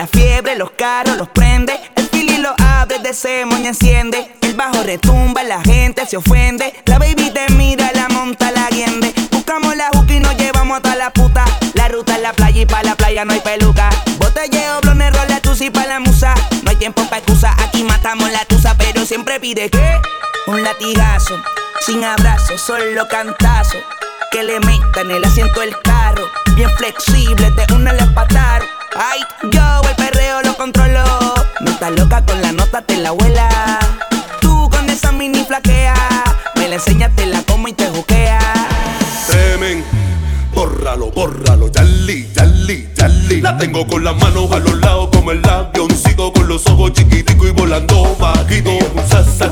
la fiebre, los carros los prende. El fili lo abre, de y enciende. El bajo retumba, la gente se ofende. La baby te mira, la monta, la guiende. Buscamos la juca y nos llevamos hasta la puta. La ruta es la playa y pa' la playa no hay peluca. Botelleo, blonde, rola, y pa' la musa. No hay tiempo pa' excusa, aquí matamos la tusa, pero siempre pide que un latigazo, sin abrazo, solo cantazo. Que le metan el asiento del carro, bien flexible, te une el espataro. Ay, yo el perreo lo controlo. No estás loca con la nota, te la abuela. Tú con esa mini flaquea, me la enseñas, te la como y te juquea. Tremen, bórralo, bórralo, yali, yali, yali. La tengo con las manos a los lados como el avioncito con los ojos chiquiticos y volando bajito. Sa, sa,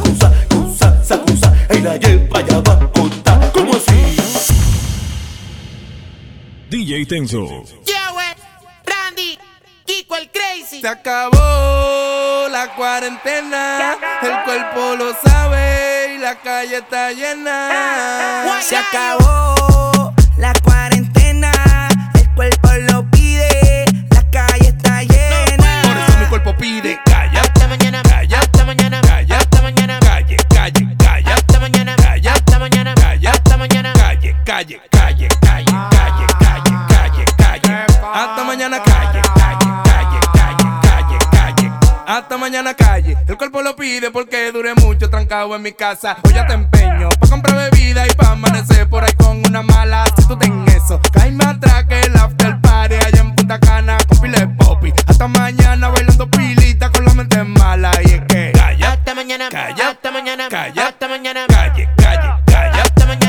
sacusa, y la lleva allá va contar. ¿Cómo así? DJ Tenso. Kiko el Crazy. Se acabó la cuarentena, el cuerpo lo sabe y la calle está llena. Se acabó la cuarentena, el cuerpo lo pide, la calle está llena. Por eso mi cuerpo pide calle, calle, calle, calle, calle, calle, calle. Hasta mañana calle, Hasta mañana calle. El cuerpo lo pide porque dure mucho trancado en mi casa. Hoy ya te empeño pa' comprar bebida y pa' amanecer por ahí con una mala. Si tú ten eso, caíme atrás que el after party allá en Punta Cana con pile poppy. Hasta mañana bailando pilita con la mente mala. Y es que calla, hasta mañana, calla, hasta mañana, calla, hasta mañana, calle, calle, calle, hasta mañana.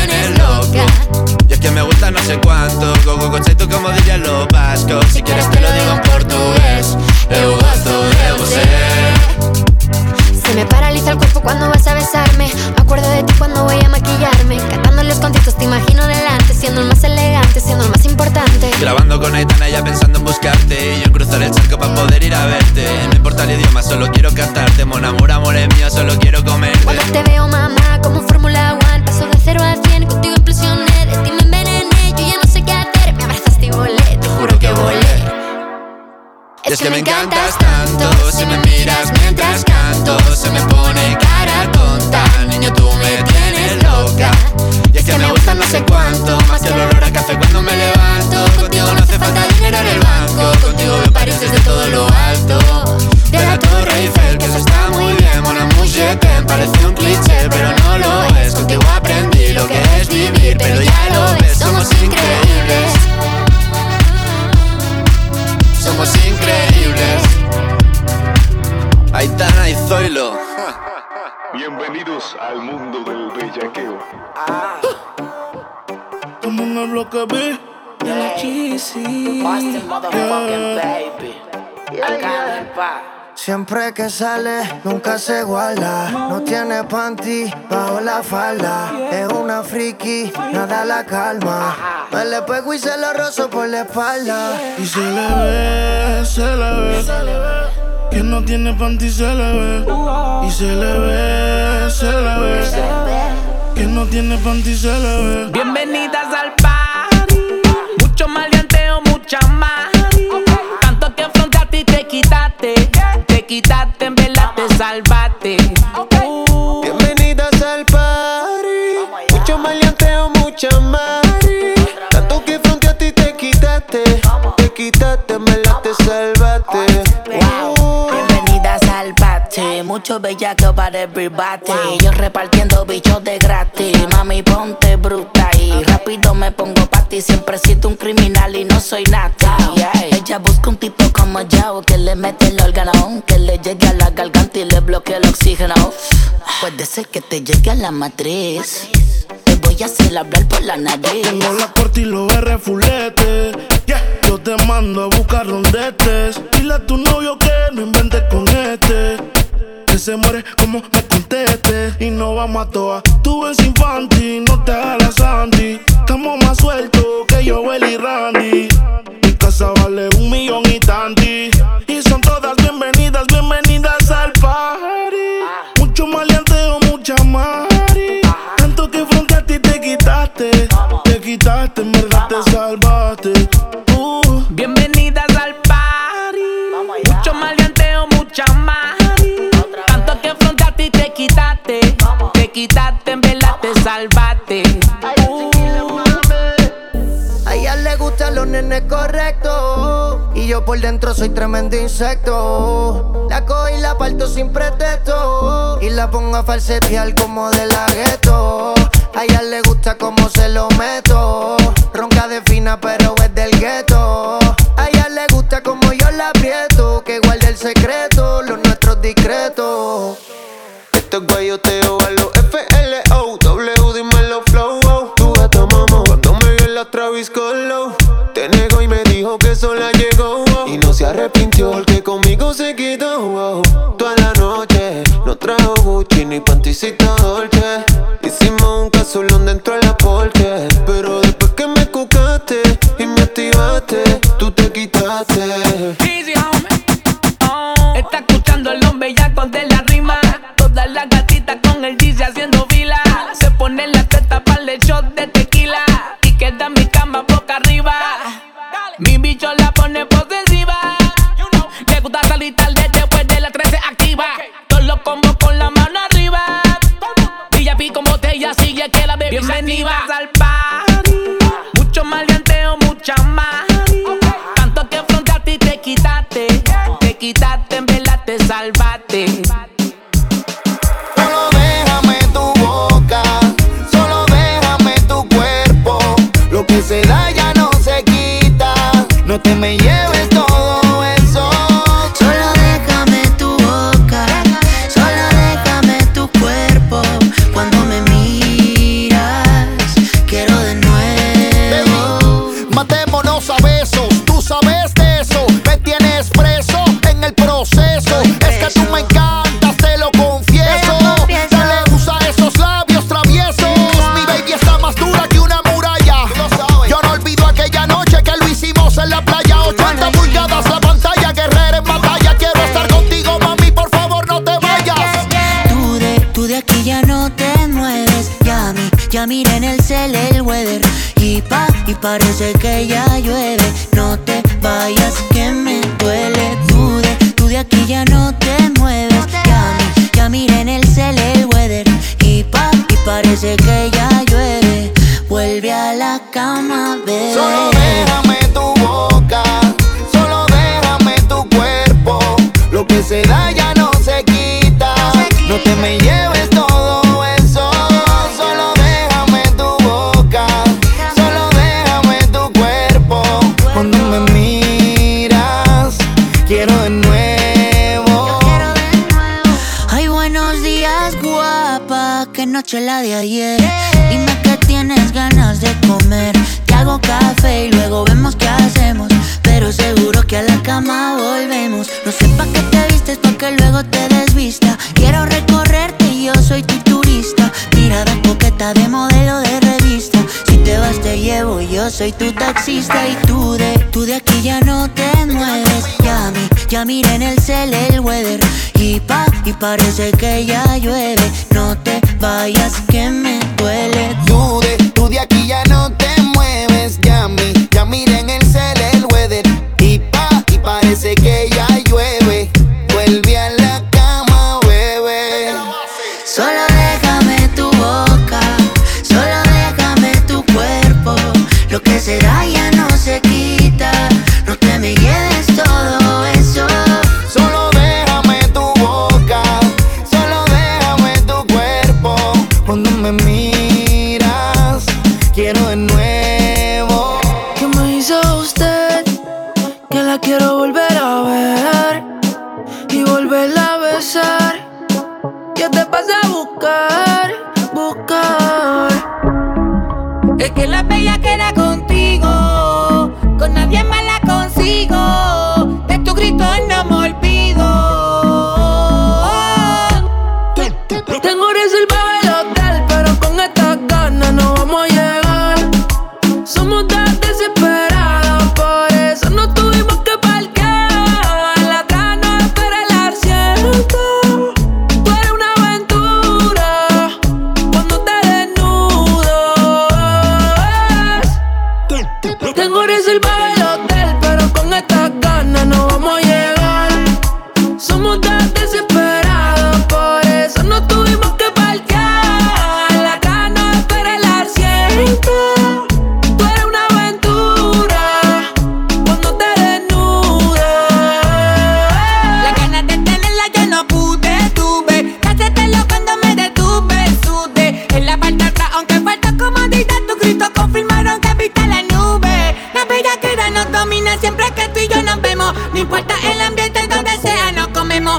loca. Y es que me gusta no sé cuánto, go go tú como diría lo vasco. Si quieres te lo digo en portugués, eu gosto de você. Se me paraliza el cuerpo cuando vas a besarme. Me acuerdo de ti cuando voy a maquillarme. Cantando los conciertos te imagino delante. Siendo el más elegante, siendo el más importante. Grabando con Aitana ya pensando en buscarte. Y yo en cruzar el charco para poder ir a verte. No importa el idioma, solo quiero cantarte. Mon amor, amor es mío, solo quiero comerte. Cuando te veo, mamá, como Fórmula A cien, contigo implosioné. De ti me envenené, yo ya no sé qué hacer. Me abrazaste y volé, te juro que volé. Es que me encantas tanto, si me miras mientras canto, se me pone cara tonta. Niño, tú me tienes loca. Y es que me gusta no sé cuánto, más que el olor a café cuando me levanto. Siempre que sale, nunca se guarda. No tiene panty bajo la falda. Es una friki, nada la calma. Me le pego y se lo rozo por la espalda. Y se le ve, se le ve. Que no tiene panty se le ve. Y se le ve, se le ve. Que no tiene panty se le ve. Bienvenidas quitaste, en verdad te salvaste. Okay. Uh, bienvenidas al party. Mucho maleanteo, mucha mari. Tanto que frente a ti te quitaste. Te quitaste, en verdad te salvaste. Wow. Uh. Bienvenidas al party. Mucho bellaco para everybody. Yo repartiendo bichos de gratis. Mami, ponte bruta y rápido me pongo pa' ti. Siempre siento un criminal y no soy nada guacha busca un tipo como Yao que le mete el órgano, que le llegue a la garganta y le bloquee el oxígeno. Puede ser que te llegue a la matriz. Te voy a hacer hablar por la nariz. Tengo la corte y los R fulete. Yeah. Yo te mando a buscar donde estés. Dile a tu novio que no inventes con este. Que se muere como me conteste. Y no vamos a toa. Tú ves infantil, no te hagas Sandy. Estamos más sueltos que yo, Belly Randy. incorrecto. Y yo por dentro soy tremendo insecto. La cojo y la parto sin pretexto. Y la pongo a falsetear como de la gueto. A ella le gusta como se lo meto. Ronca de fina, pero es del gueto. A ella le gusta como yo la aprieto. Que guarde el secreto, los nuestros discretos. sola llegó y no se arrepintió porque conmigo se quedó. Toda la noche no trajo Gucci ni panticita Dolce. Hicimos un casolón dentro No te vayas que me duele. Dude, tú de aquí ya no te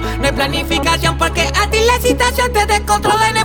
No hay planificación porque a ti la situación te descontrola, no hay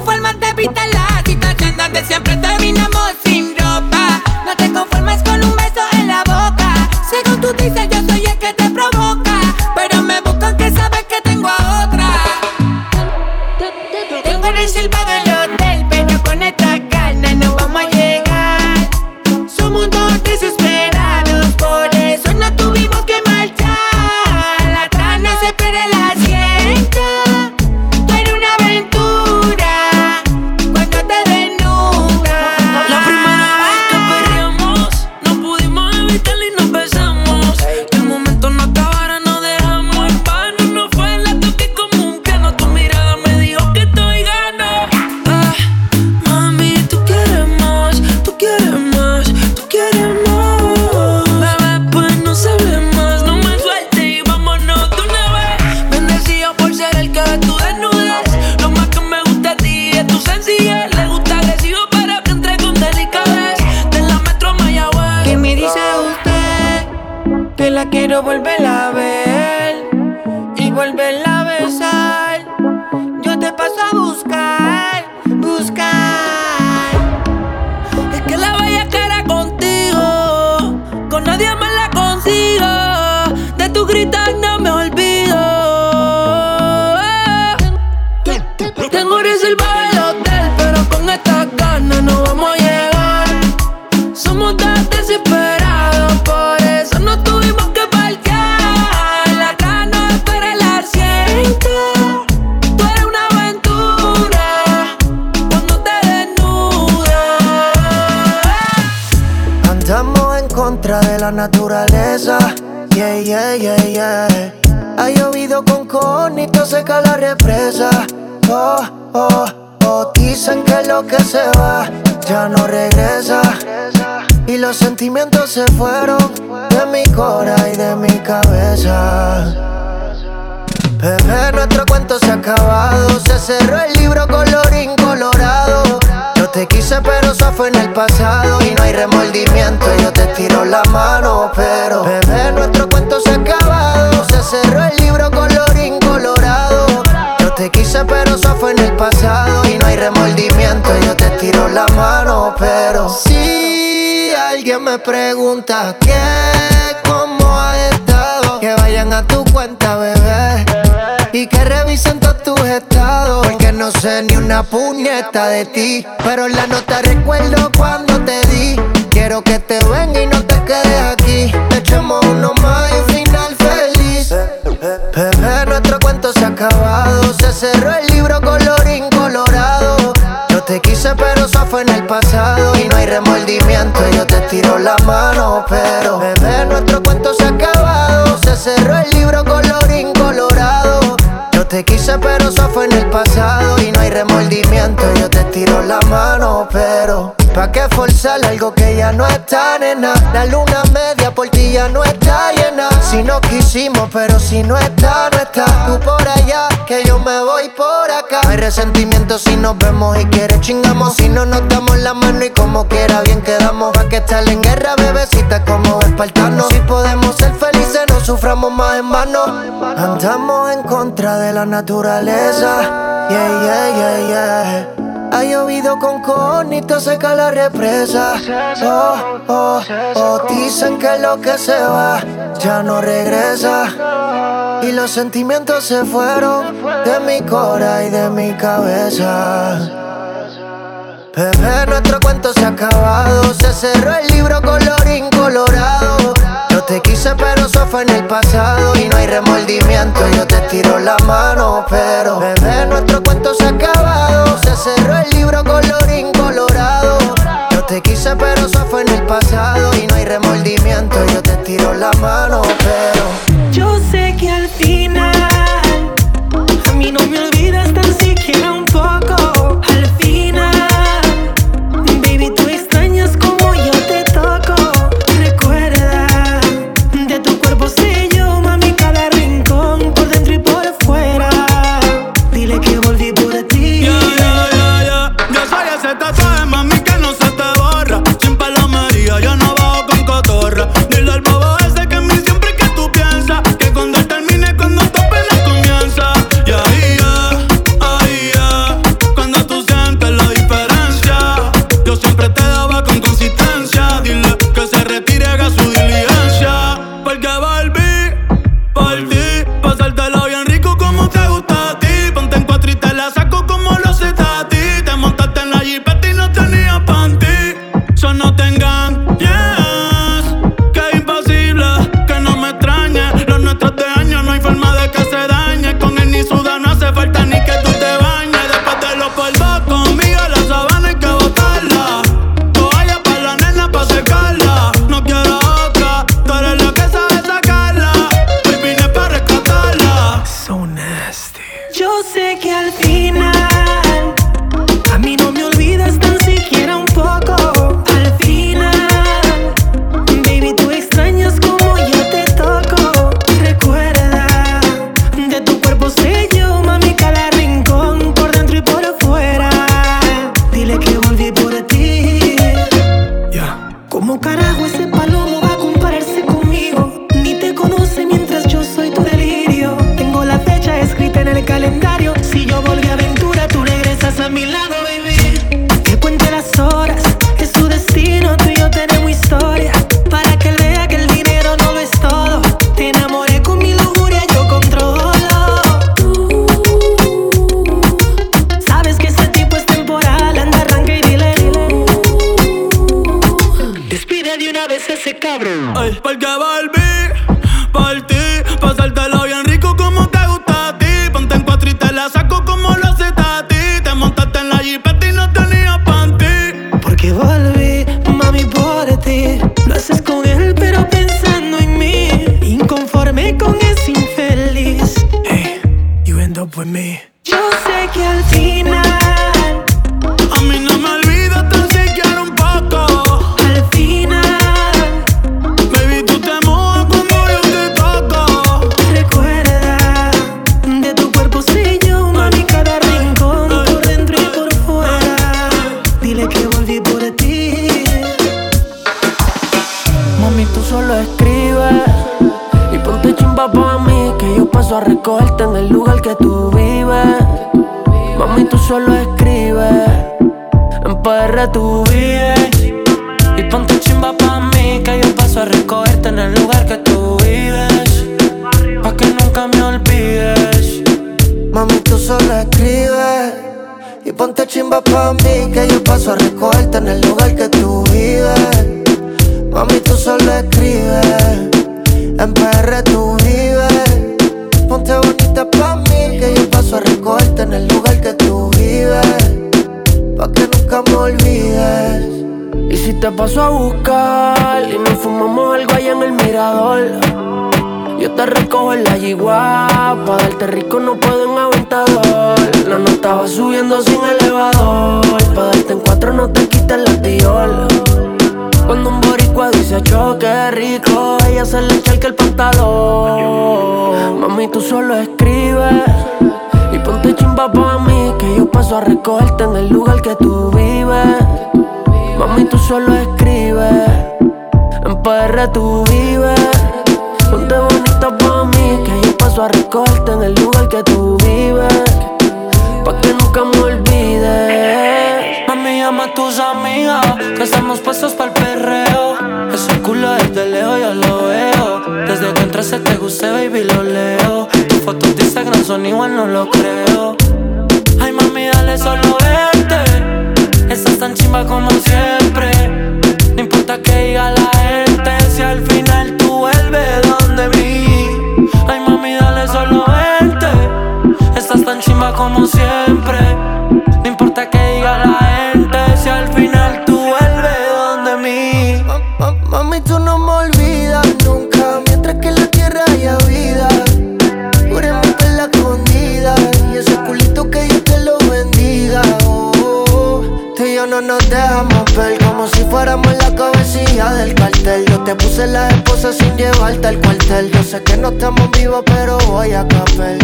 Yeah. Ha llovido con conito, seca la represa. Oh, oh, oh. Dicen que lo que se va ya no regresa. Y los sentimientos se fueron de mi cora y de mi cabeza. Bebé, nuestro cuento se ha acabado. Se cerró el libro colorín colorado. Yo te quise, pero eso fue en el pasado. Y no hay remordimiento. Yo te tiro la mano, pero. Bebé, nuestro cuento se ha acabado. Se cerró el libro colorín colorado. Yo te quise, pero eso fue en el pasado. Y no hay remordimiento. Yo te tiro la mano, pero. Si alguien me pregunta qué, cómo ha estado, que vayan a tu cuenta, bebé. Y que revisen todos tus estados. Porque no sé ni una puñeta de ti. Pero la nota recuerdo cuando te di. Quiero que te venga y no te quedes aquí. Echemos uno más y un final feliz. Bebé, nuestro cuento se ha acabado. Se cerró el libro colorín colorado. Yo te quise pero eso fue en el pasado. Y no hay remordimiento, yo te tiro la mano Pero bebé, nuestro cuento se ha acabado. Se cerró el libro colorín te quise pero eso fue en el pasado Y no hay remordimiento, yo te tiro la mano Pero ¿Para qué forzar algo que ya no está, nena? La luna media por ti ya no está llena. Si no quisimos, pero si no está, no está. Tú por allá, que yo me voy por acá. No hay resentimiento si nos vemos y quieres chingamos. Si no nos damos la mano y como quiera, bien quedamos. Pa' que estar en guerra, bebecita, como espartanos. Si podemos ser felices, no suframos más en vano. Andamos en contra de la naturaleza. Yeah, yeah, yeah, yeah. Ha llovido con conita, seca la represa. Oh, oh, oh, dicen que lo que se va ya no regresa. Y los sentimientos se fueron de mi cora y de mi cabeza. Bebé, nuestro cuento se ha acabado. Se cerró el libro color incolorado. Yo te quise, pero eso fue en el pasado. Y no hay remordimiento, yo te tiro la mano, pero. Bebé, nuestro cuento se ha acabado. Se cerró el libro color incolorado. Yo te quise, pero eso fue en el pasado. Y no hay remordimiento, yo te tiro la mano, pero. Yo sé que al final. A mí no me mami que yo paso a recogerte en el lugar que tú vives. Mami, tú solo escribes, en PR tú vives. Ponte bonita pa' mí que yo paso a recogerte en el lugar que tú vives. Pa' que nunca me olvides. Y si te paso a buscar y nos fumamos algo allá en el mirador. Yo te recojo en la yigua, pa' darte rico no puedo en aventador. La no estaba subiendo sin elevador. Pa' darte en cuatro no te quites la tiola. Cuando un boricua dice choque rico, ella se le echa el pantalón. Mami, tú solo escribes. Y ponte chimba pa' mí, que yo paso a recogerte en el lugar que tú vives. Mami, tú solo escribes. En PR tú vives. Ponte bonita pa' mí, que yo paso a recogerte en el lugar que tú vives pa' que nunca me olvides. Mami, llama a tus amigas, que estamos puestos para el perreo. Ese culo desde lejos yo lo veo. Desde que entré se te guste, baby, lo leo. Tus fotos de Instagram son igual, no lo creo. Ay, mami, dale solo verte. Estás tan chimba como siempre. No importa que diga la gente, si al final tú vuelves donde mí. Ay, mami, dale solo verte. Tan chimba como siempre. No importa que diga la gente, si al final tú vuelves donde mí. Ma- ma- Mami, tú no me olvidas nunca. Mientras que en la tierra haya vida, juremos por la escondida. Y ese culito que Dios te lo bendiga. Oh, oh, oh. Tú y yo no nos dejamos ver como si fuéramos la cabecilla del Yo te puse la esposa sin llevarte al cuartel. Yo sé que no estamos vivos, pero voy a caper.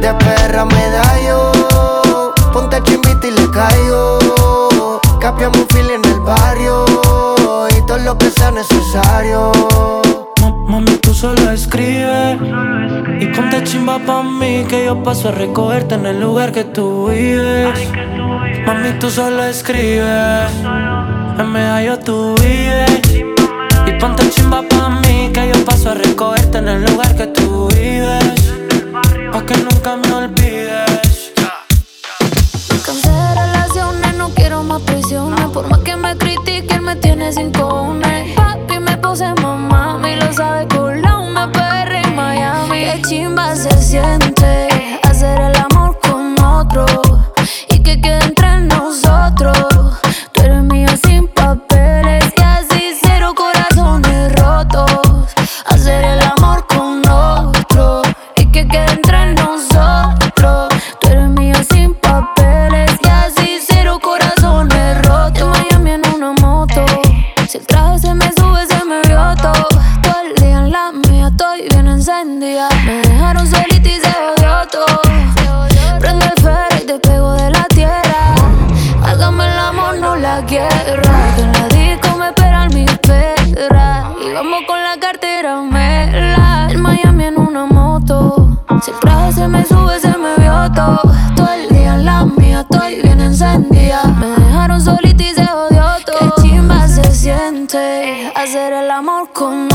De perra me da yo. Ponte chimbita y le caigo. Capiamos un fil en el barrio. Y todo lo que sea necesario. Ma- Mami, tú solo escribe Y ponte chimba pa' mí Que yo paso a recogerte en el lugar que tú vives Mami, tú solo escribe En medallo tú vives Ponte chimba pa' mí Que yo paso a recogerte en el lugar que tú vives Pa' que nunca me olvides Me cansé de relaciones, no quiero más prisiones. Por más que me critiquen, me tiene sin cojones. Papi me puse mamá, y lo sabe la una PR en Miami. Qué chimba se siente hacer el amor con otro y que quede entre nosotros. Se me sube, se me vio todo. Todo el día en la mía estoy bien encendida. Me dejaron solita y se jodió todo. Qué chimba se siente hacer el amor con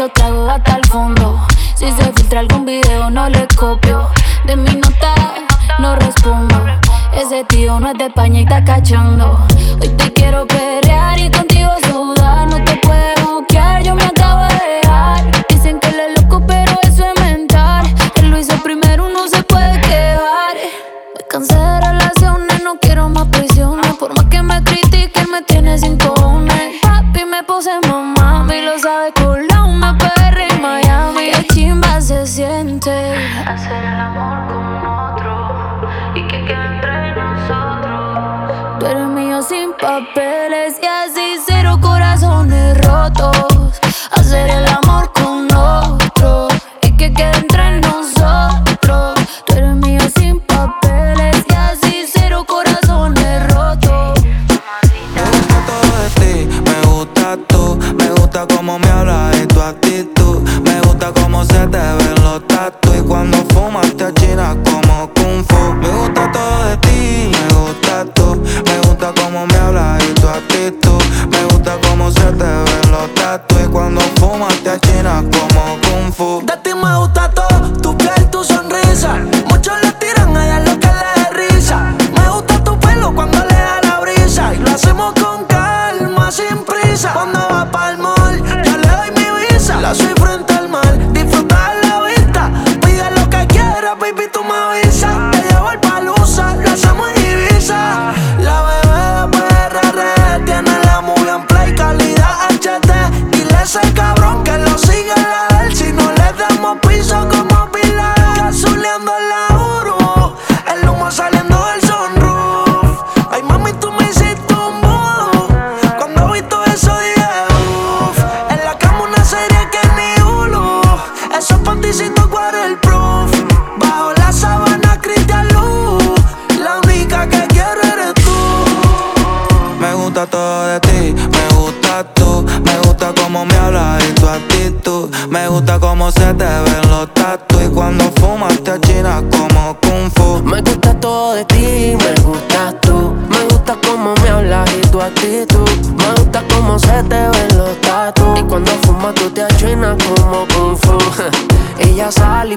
estos tragos hasta el fondo. Si se filtra algún video, no le copio. De mi nota no respondo. Ese tío no es de España y está cachando. Hoy te quiero pelear y contigo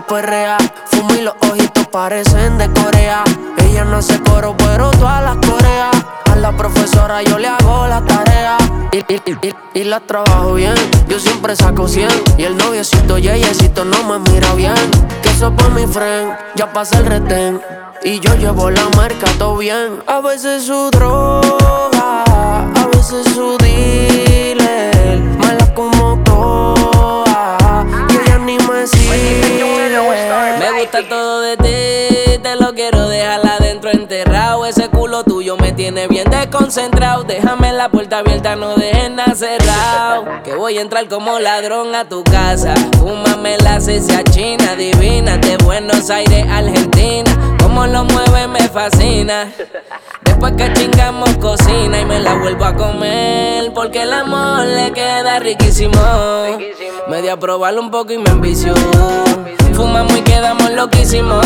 perrea, fuma y los ojitos parecen de Corea. Ella no hace coro, pero todas las coreas. A la profesora yo le hago la tarea y, y, y, y la trabajo bien. Yo siempre saco 100 y el noviecito yeyecito no me mira bien. Que eso por mi friend, ya pasa el retén. Y yo llevo la marca todo bien. A veces su droga, a veces su dealer. Mala como tiene bien desconcentrado. Déjame la puerta abierta, no dejes nada cerrado. Que voy a entrar como ladrón a tu casa. Fúmame la cecia china, divina, de Buenos Aires, Argentina. Como lo mueve me fascina. Después que chingamos cocina y me la vuelvo a comer. Porque el amor le queda riquísimo. Me di a probarlo un poco y me envició. Fumamos y quedamos loquísimos.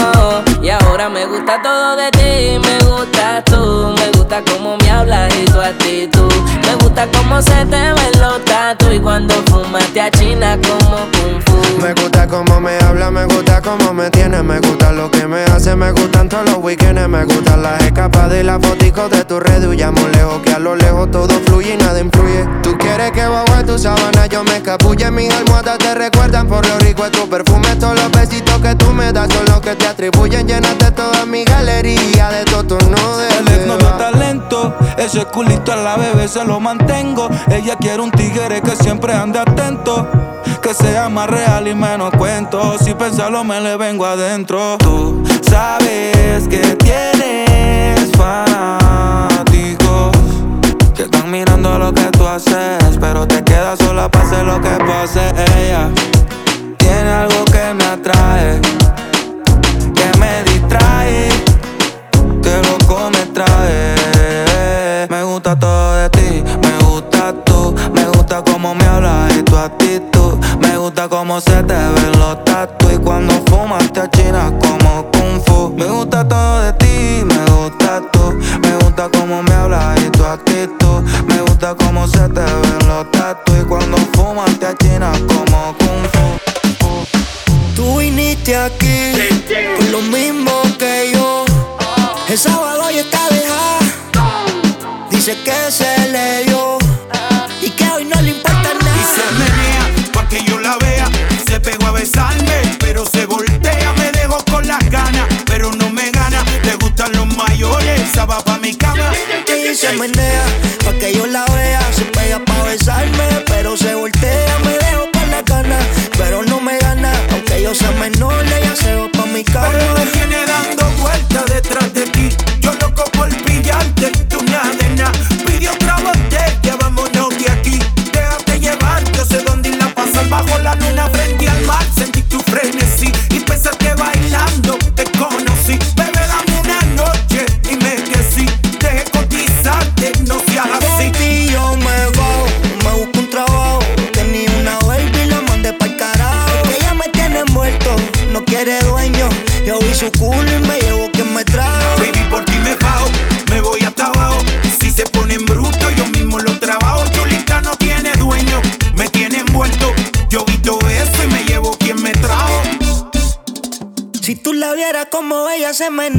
Y ahora me gusta todo de ti, me gusta tú. Me gusta cómo me hablas y tu actitud. Me gusta cómo se te ven los tatu y cuando fumas te achinas como kung fu. Me gusta cómo me habla, me gusta cómo me tiene, me gusta lo que me hace, me gustan todos los weekends, me gustan las escapadas y las foticos de tu red. Huyamos lejos, que a lo lejos todo fluye y nada influye. Tú quieres que bajo tu sábana yo me escapulle, mis almohadas te recuerdan por lo rico de tu perfume. Todos los besitos que tú me das son los que te atribuyen, llenaste toda mi galería de. El ex novio talento, ese culito a la bebé se lo mantengo. Ella quiere un tigre que siempre ande atento. Que sea más real y menos cuento. Si pensarlo me le vengo adentro. Tú sabes que tienes fanáticos. Que están mirando lo que tú haces. Pero te quedas sola hacer lo que pase. Ella tiene algo que me atrae. Que me distrae. Que loco me trae. Me gusta todo de ti, me gusta tú. Me gusta cómo me hablas y tu actitud. Me gusta cómo se te ven los tatu gusta cómo me hablas y tu actitud. Me gusta cómo se te ven los tatu y cuando fumas te achinas como kung fu. Tú viniste aquí por lo mismo que yo. El sábado ya está dejada. Dice que se se menea pa' que yo la vea. Se pega pa' besarme, pero se voltea. Me dejo con la gana, pero no me gana. Aunque yo sea menor, se va pa' mi cama. Pero me viene dando vueltas detrás de ti. Como ella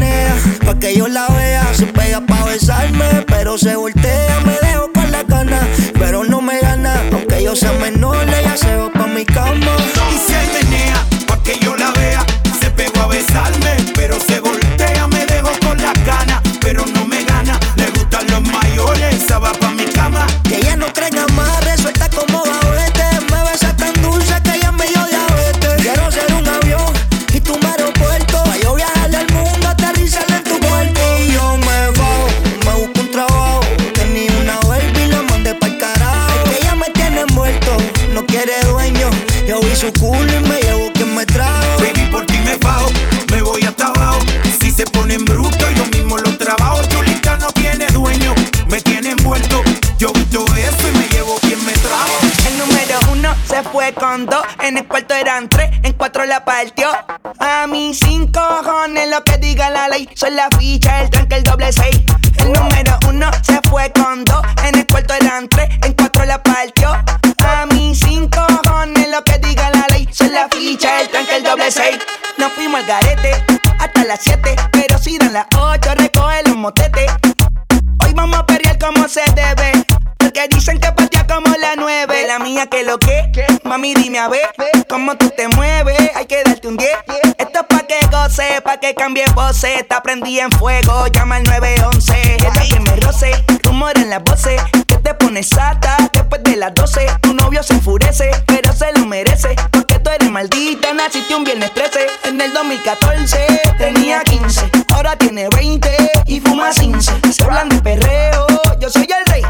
pa' que cambie voces. Te prendí en fuego, llama al 911. Ella que me roce, rumor en las voces. Que te pones sata después de las 12. Tu novio se enfurece, pero se lo merece. Porque tú eres maldita, naciste un viernes 13. En el 2014 tenía 15, ahora tiene 20 y fuma 15. Se hablan de perreo, yo soy el rey.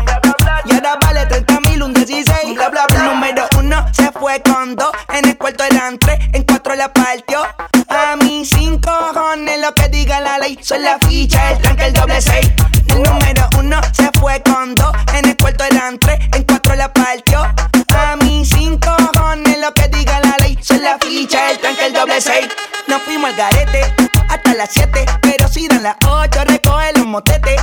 Y ahora vale 30 mil, un 16. Bla, bla, bla. Número uno se fue Son la ficha, el tranque, el doble seis. El número uno se fue con dos. En el cuarto eran tres, en cuatro la partió. A mí cinco cojones lo que diga la ley. Son la ficha, el tranque, el doble seis. Nos fuimos al garete hasta las 7. Pero si dan las 8, recoge los motetes.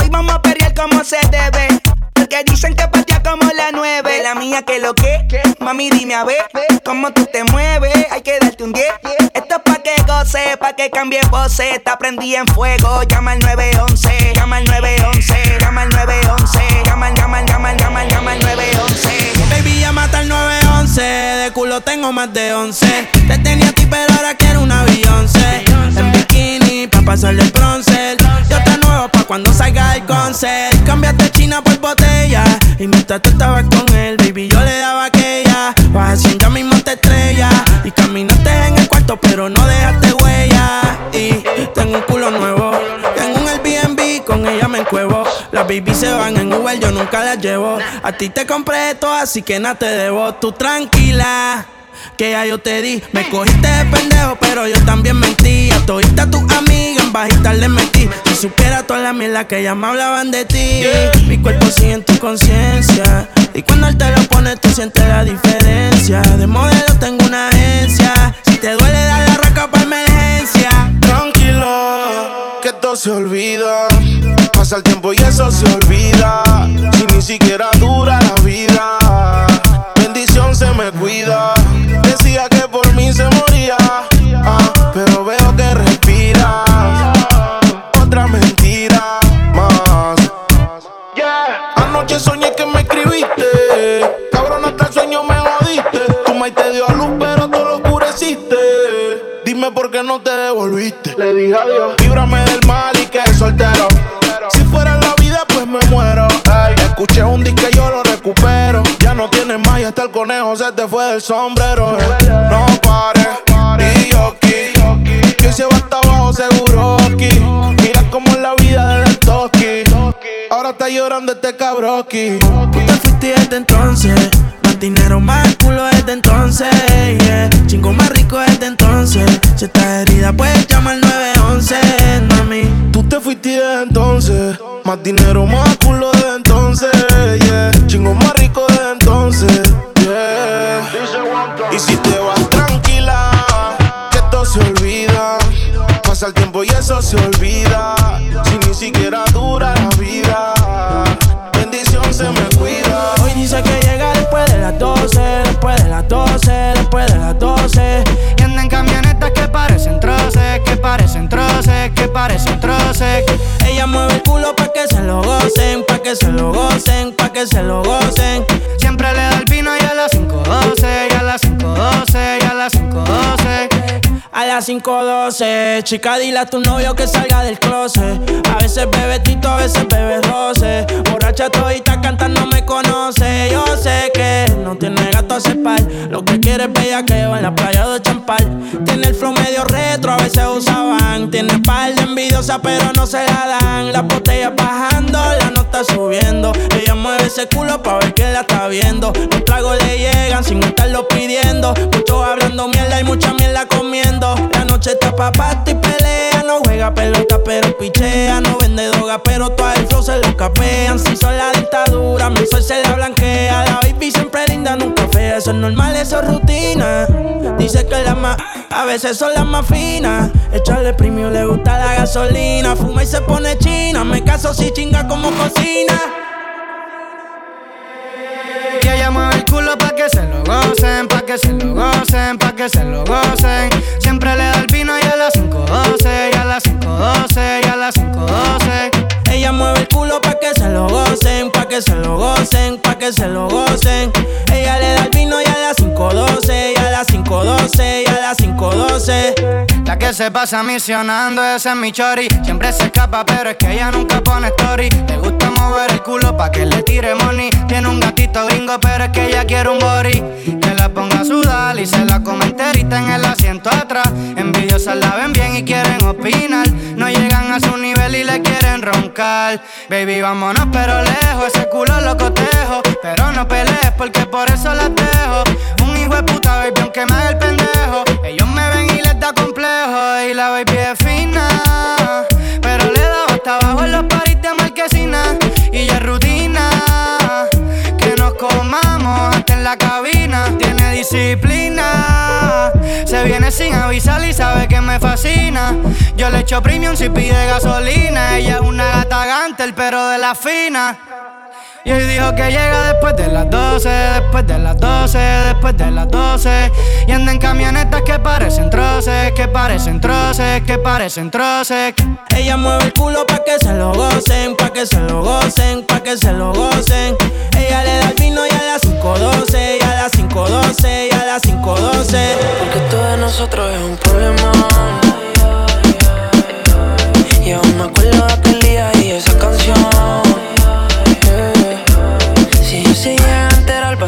Hoy vamos a perrear como se debe. Porque dicen que patea como la nueve. La mía que lo que, mami dime a ver cómo tú te mueves. Hay que darte un 10. Que goce, pa' que cambie voces. Te prendí en fuego, llama al 911. Llama al 911, llama al 911. Llama, al, llama, al, llama, al, llama, al, llama al 911. Baby, ya mata el 911. De culo tengo más de 11. Te tenía a ti, pero ahora quiero una Beyoncé. En bikini, pa' pasarle el bronce. Y otra nueva pa' cuando salga el concert. Cambiaste China por botella. Y mientras tú estabas con él, baby, yo le daba aquella. Vas haciendo pero no dejaste huella. Y tengo un culo nuevo. Tengo un Airbnb, con ella me encuevo. Las baby se van en Uber, yo nunca las llevo. A ti te compré esto, así que nada te debo. Tú tranquila. Que ya yo te di, me cogiste de pendejo, pero yo también mentí. A todita tus amigas en bajita le metí. Si supiera toda la mierda que ya me hablaban de ti. Mi cuerpo sigue en tu conciencia. Y cuando él te lo pone, tú sientes la diferencia. De modelo tengo se olvida. Pasa el tiempo y eso se olvida. Si ni siquiera dura la vida. Bendición se me cuida. Decía que por mí se moría. ah, pero veo que respiras. Otra mentira más. Anoche soñé que me escribiste. Cabrón, hasta el sueño me jodiste. Tu maíz te dio a luz, pero tú lo oscureciste. Dime por qué no te devolviste. Le dije adiós. Líbrame del mal soltero. Si fuera la vida, pues me muero. Escuché un disco y yo lo recupero. Ya no tienes más y hasta el conejo se te fue del sombrero. No pares, y yo. Que se va hasta abajo seguro aquí. Mira cómo es la vida desde el toki. Ahora está llorando este cabroki. Tú te fuiste desde entonces. Más dinero, más culo desde entonces. Chingo más rico desde entonces. Si estás herida, puedes llamar al 911, entonces. Más dinero, más culo desde entonces. Chingo más rico desde entonces. Yeah. Y si te vas tranquila, que esto se olvida. Pasa el tiempo y eso se olvida. Si ni siquiera dura la vida. Bendición se me cuida. Hoy dice que llega después de las 12, después de las 12, después de las 12. Y anda en camionetas que parecen troces, que parecen troces, que parecen troces. Mueve el culo pa' que se lo gocen, pa' que se lo gocen, pa' que se lo gocen. Siempre le da el vino y a las 5.12, y a las 5.12, y a las 5.12. A las 5.12, chica, dile a tu novio que salga del closet. A veces bebe tito, a veces bebe roce. Borracha todita cantando me conoce. Yo sé que no tiene gato a par. Lo que quiere es bella que va en la playa de Champal. Tiene el flow medio retro, a veces usaban. Tiene par de pero no se la dan. Las botellas bajando, la nota subiendo. Ella mueve ese culo pa' ver quién la está viendo. Los tragos le llegan sin estarlo pidiendo. Muchos hablando mierda y mucha mierda comiendo. La noche está pa' y pelea. No juega pelota, pero pichea. No vende droga, pero todo el flow se lo capean. Si son la dictadura, mi sol se la blanquea. La baby siempre linda, nunca fea. Eso es normal, eso es rutina. Dice que las más, a veces son las más finas. Echarle premio le gusta la gasolina. Fuma y se pone china. Me caso si chinga como cocina. Ella mueve el culo pa' que se lo gocen, pa' que se lo gocen, pa' que se lo gocen. Siempre le da el vino y a las 5.12, y a las 5.12, y a las 5.12. Ella mueve el culo pa' se lo gocen, pa' que se lo gocen, pa' que se lo gocen. Ella le da el vino y a las 5.12, y a las 5.12, y a las 5.12. La que se pasa misionando, ese es mi chori. Siempre se escapa, pero es que ella nunca pone story. Le gusta mover el culo pa' que le tire money. Tiene un gatito gringo, pero es que ella quiere un body. Que la ponga a sudar y se la come enterita en el asiento atrás. Envidiosas la ven bien y quieren opinar. No llegan a su nivel y le quieren roncar. Baby, vámonos, pero lejos. Ese culo lo cotejo. Pero no pelees porque por eso las dejo. Un hijo de puta, baby, aunque me haga el pendejo. Ellos me ven y les da complejo. Y la baby es fina. Pero le da hasta abajo en los paris de marquesina. Y ya es rutina. Que nos comamos hasta en la cabina. Disciplina. Se viene sin avisar y sabe que me fascina. Yo le echo premium si pide gasolina. Ella es una gata gantel, pero de la fina. Y hoy dijo que llega después de las 12, después de las 12, después de las 12. Y anda en camionetas que parecen troces, que parecen troces, que parecen troces. Ella mueve el culo pa' que se lo gocen, pa' que se lo gocen, pa' que se lo gocen. Ella le da el vino y a las 5.12, y a las 5.12, y a las 5.12. Porque todo de nosotros es un problema. Y aún me acuerdo de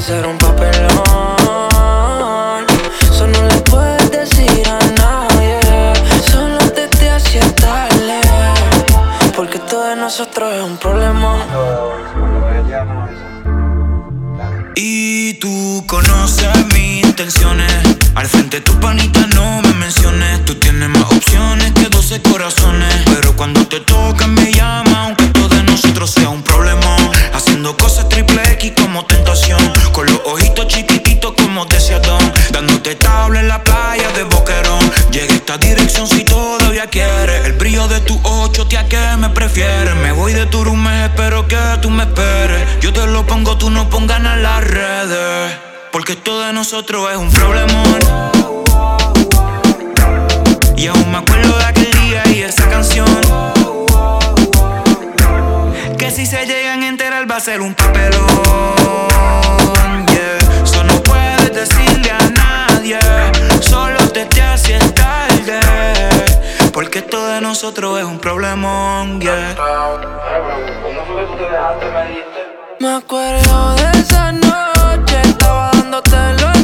ser un papelón. Eso no le puedes decir a nadie. Solo te te hacía tarde. Porque todo de nosotros es un problema. Y tú conoces Al frente tu panita no me menciones. Tú tienes más opciones que 12 corazones. Pero cuando te toca me llama, aunque todo de nosotros sea un problema. Haciendo cosas triple X como tentación. Con los ojitos chiquititos como deseadón. Dándote tabla en la playa de Boquerón. Llega esta dirección si todavía quieres. El brillo de tu ocho, tía, que me prefieres. Me voy de tu espero que tú me esperes. Yo te lo pongo, tú no pongas en las redes. Porque esto de nosotros es un problemón. Y aún me acuerdo de aquel día y esa canción. Que si se llegan a enterar va a ser un papelón. Yeah. Eso no puedes decirle a nadie. Solo te te haces tarde. Porque esto de nosotros es un problemón. Yeah. Me acuerdo de esa noche, estaba dándotelo en tu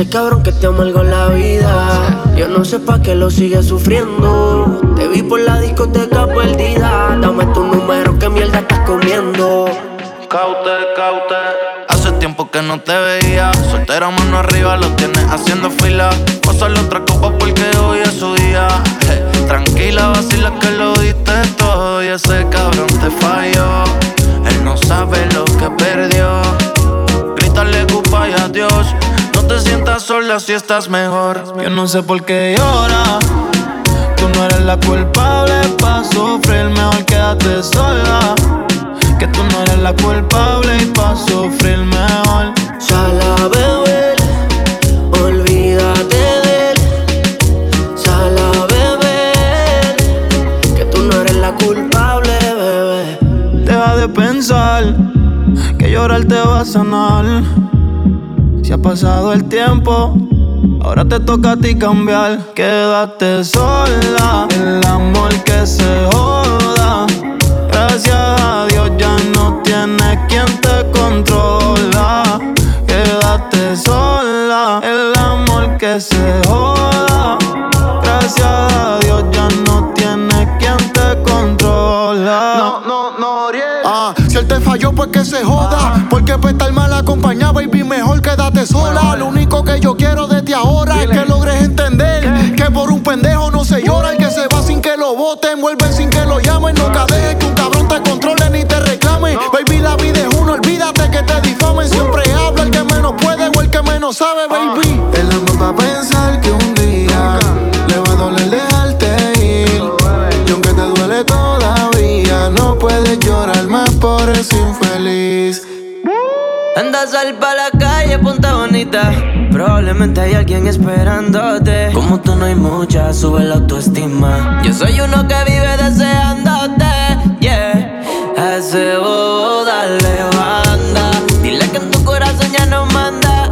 Ese cabrón que te amargó la vida. Yo no sé pa' qué lo sigues sufriendo. Te vi por la discoteca perdida. Dame tu número, que mierda estás comiendo. Caute, caute. Hace tiempo que no te veía. Soltera mano arriba, lo tienes haciendo fila. Pásale otra copa porque hoy es su día. Je, tranquila, vacila que lo diste todo. Y ese cabrón te falló. Él no sabe lo que perdió. Si estás mejor. Yo no sé por qué llora. Tú no eres la culpable pa' sufrir, mejor quédate sola. Que tú no eres la culpable y pa' sufrir mejor. Sala, bebé, olvídate de él. Sala, bebé, que tú no eres la culpable, bebé. Deja de pensar que llorar te va a sanar. Pasado el tiempo, ahora te toca a ti cambiar. Quédate sola, el amor Sal pa' la calle, ponte bonita. Probablemente hay alguien esperándote. Como tú no hay mucha, sube la autoestima. Yo soy uno que vive deseándote, yeah. A ese bobo, dale banda. Dile que en tu corazón ya no manda.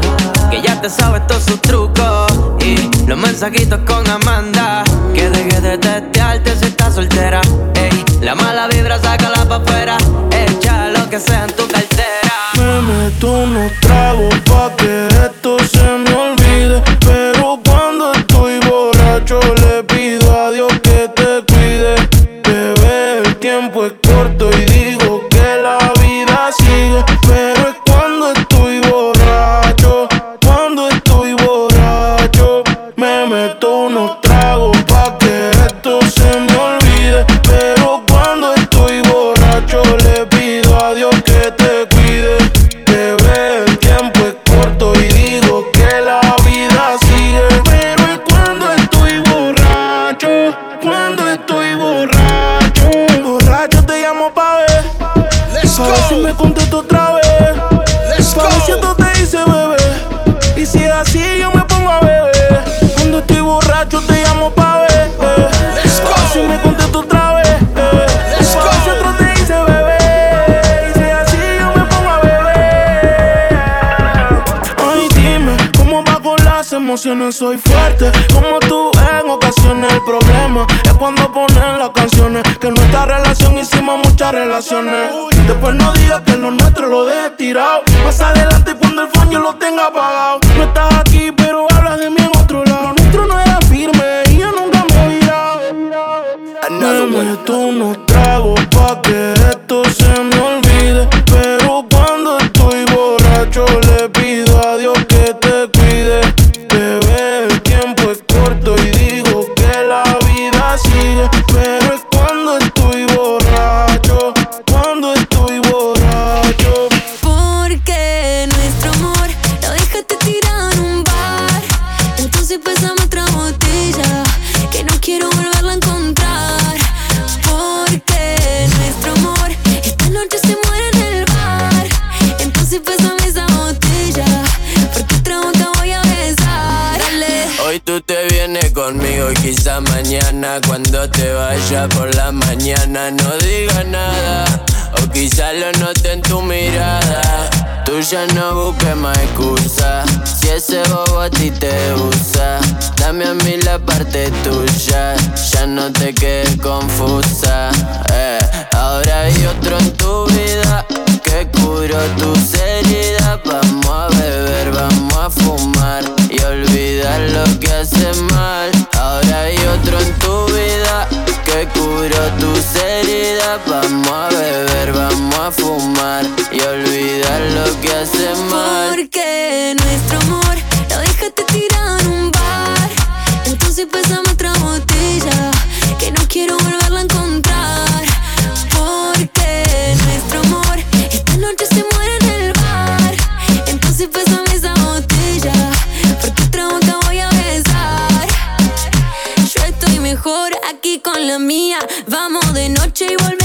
Que ya te sabes todos sus trucos. Y los mensajitos con Amanda. Que deje de testearte si estás soltera. Ey, la mala vibra, sácala pa' afuera. Echa lo que sea en tu meto unos tragos pa' que emociones? Soy fuerte, como tú en ocasiones. El problema es cuando ponen las canciones. Que nuestra relación hicimos muchas relaciones. Después no digas que lo nuestro lo dejes tirado. Más adelante, cuando el yo lo tenga apagado. No estás aquí, te vienes conmigo y quizá mañana cuando te vayas por la mañana no digas nada o quizá lo note en tu mirada. Tú ya no busques más excusa si ese bobo a ti te usa. Dame a mí la parte tuya, ya no te quedes confusa. eh. Ahora hay otro en tu vida que curó tus heridas. Vamos a beber, vamos a fumar Vamos a beber, vamos a fumar Y olvidar lo que hace mal. Porque nuestro amor lo dejaste tirado en un bar. Entonces pasamos otra botella Que no quiero volverla a encontrar. Porque nuestro amor esta noche se muere en el bar. Entonces pasamos esa botella Porque otra boca voy a besar. Yo estoy mejor aquí con la mía Vamos noche y.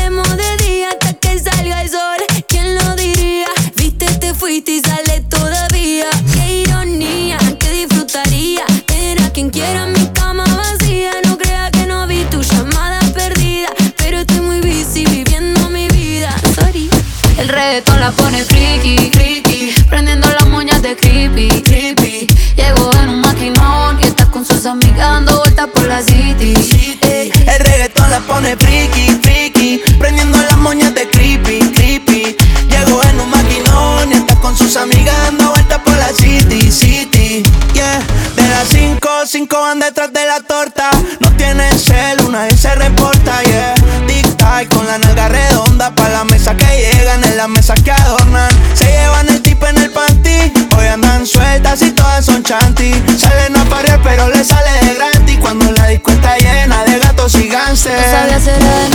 cinco van detrás de la torta. No tienen cel, una y se reporta, yeah. Tic-tac con la nalga redonda. Pa' la mesa que llegan, en las mesas que adornan. Se llevan el tip en el panty. Hoy andan sueltas y todas son chanty. Salen a parir, pero le sale de gratis. Cuando la disco está llena de gatos y gánster. No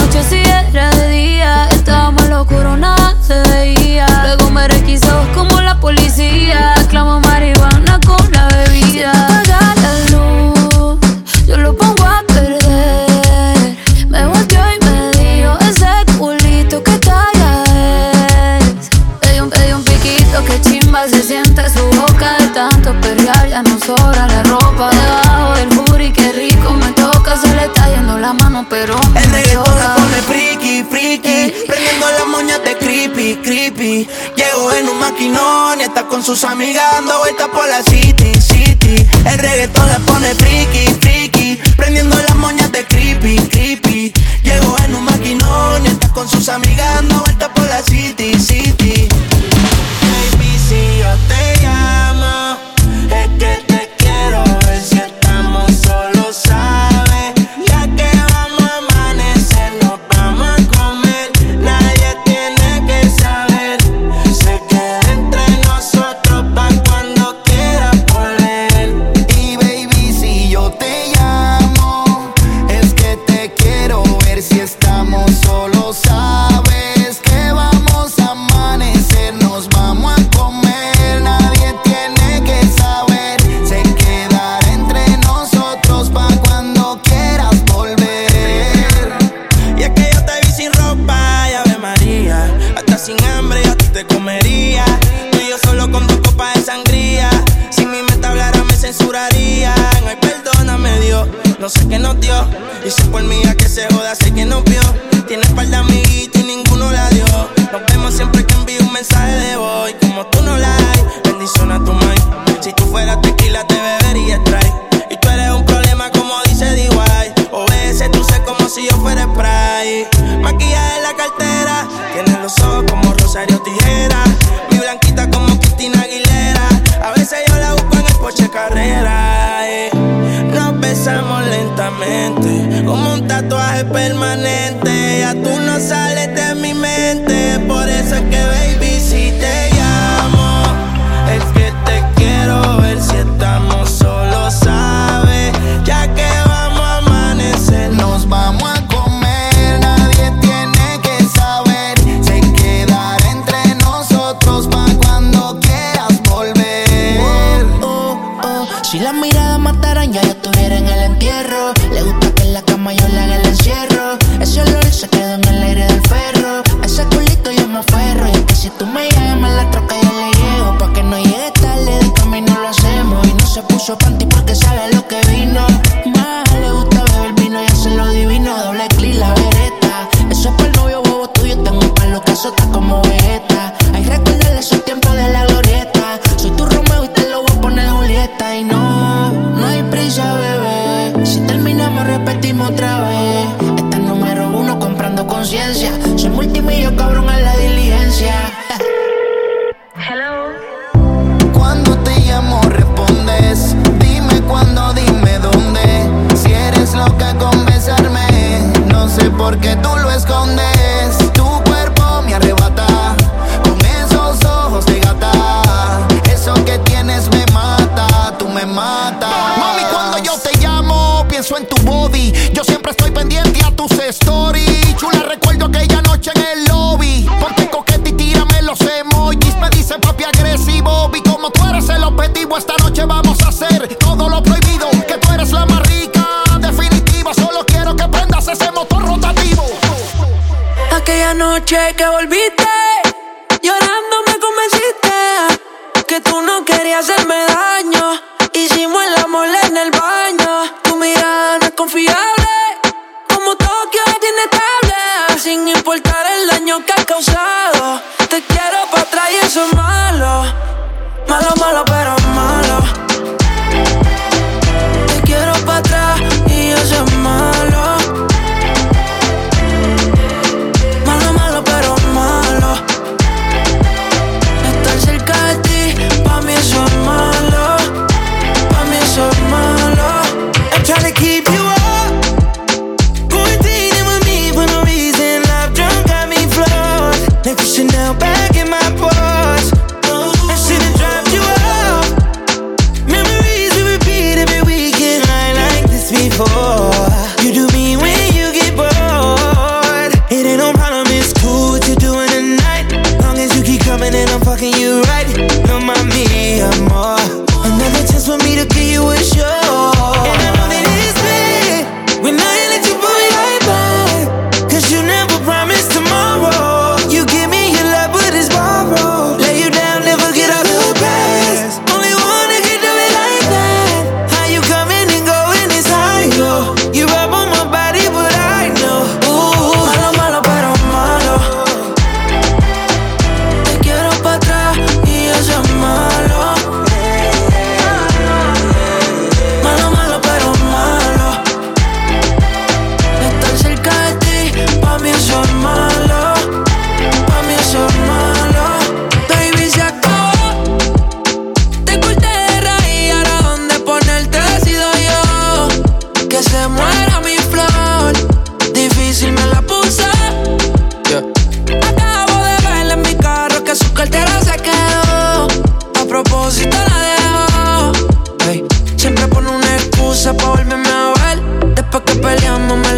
se siente su boca de tanto perrear, ya no sobra la ropa Debajo del booty, que rico me toca, se le está yendo la mano pero El reggaetón toca. me pone friki, friki, prendiendo las moñas de creepy, creepy. Llego en un maquinón y está con sus amigas dando vueltas por la city, city. El reggaetón la pone friki, friki, prendiendo las moñas de creepy, creepy. Llego en un maquinón y está con sus amigas dando vueltas por la city, city. soportar el daño que has causado. Te quiero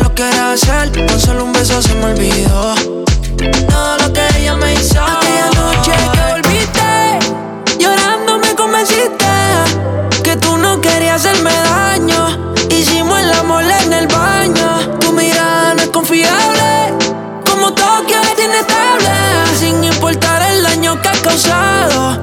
lo que era hacer, con solo un beso se me olvidó. Todo lo que ella me hizo. Aquella noche que volviste, llorando me convenciste que tú no querías hacerme daño. Hicimos el amor en el baño. Tu mirada no es confiable, como Tokio es inestable, sin importar el daño que ha causado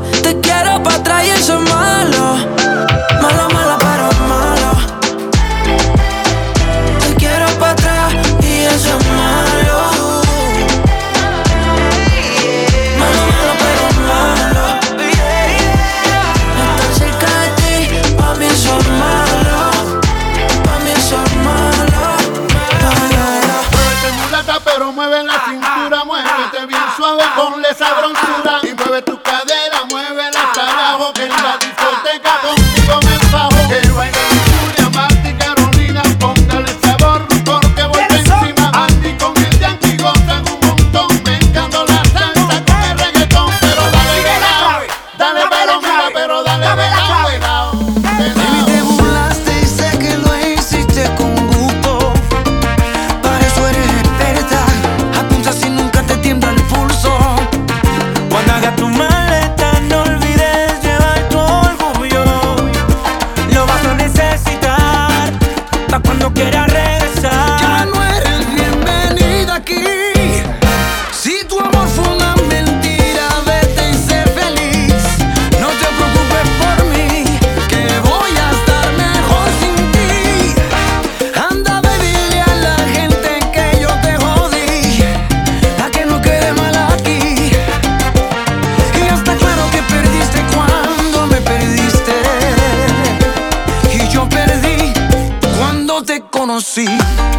conocí.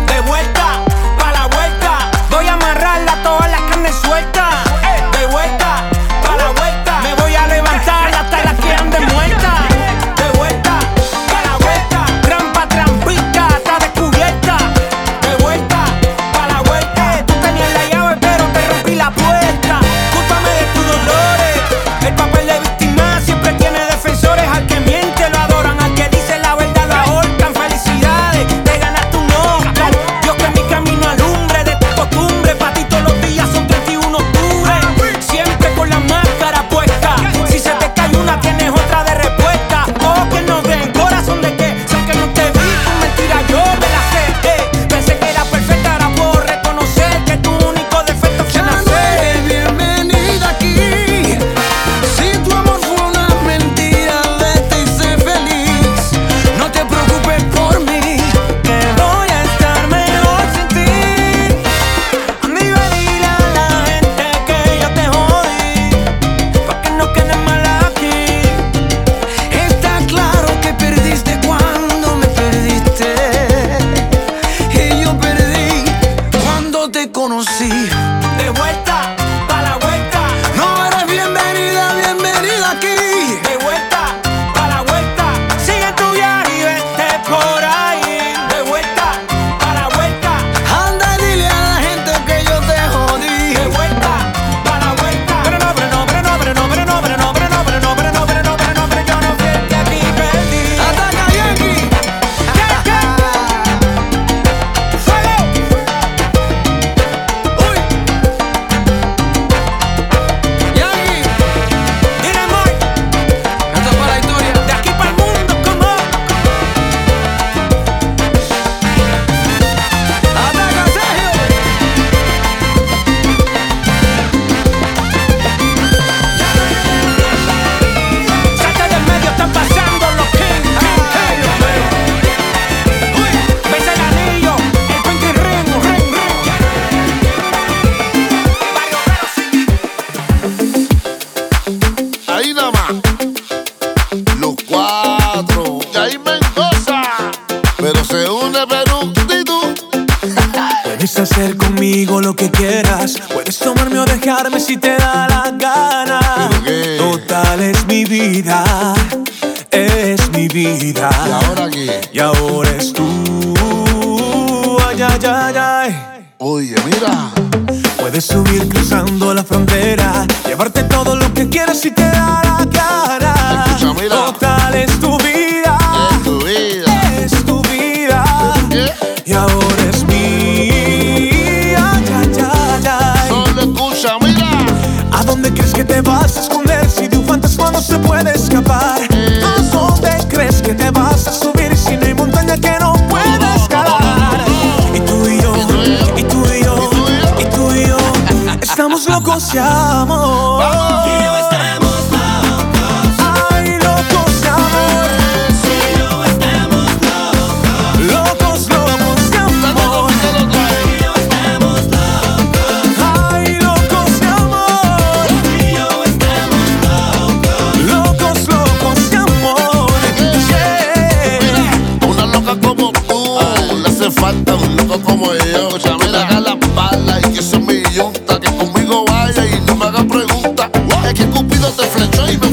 De vuelta driver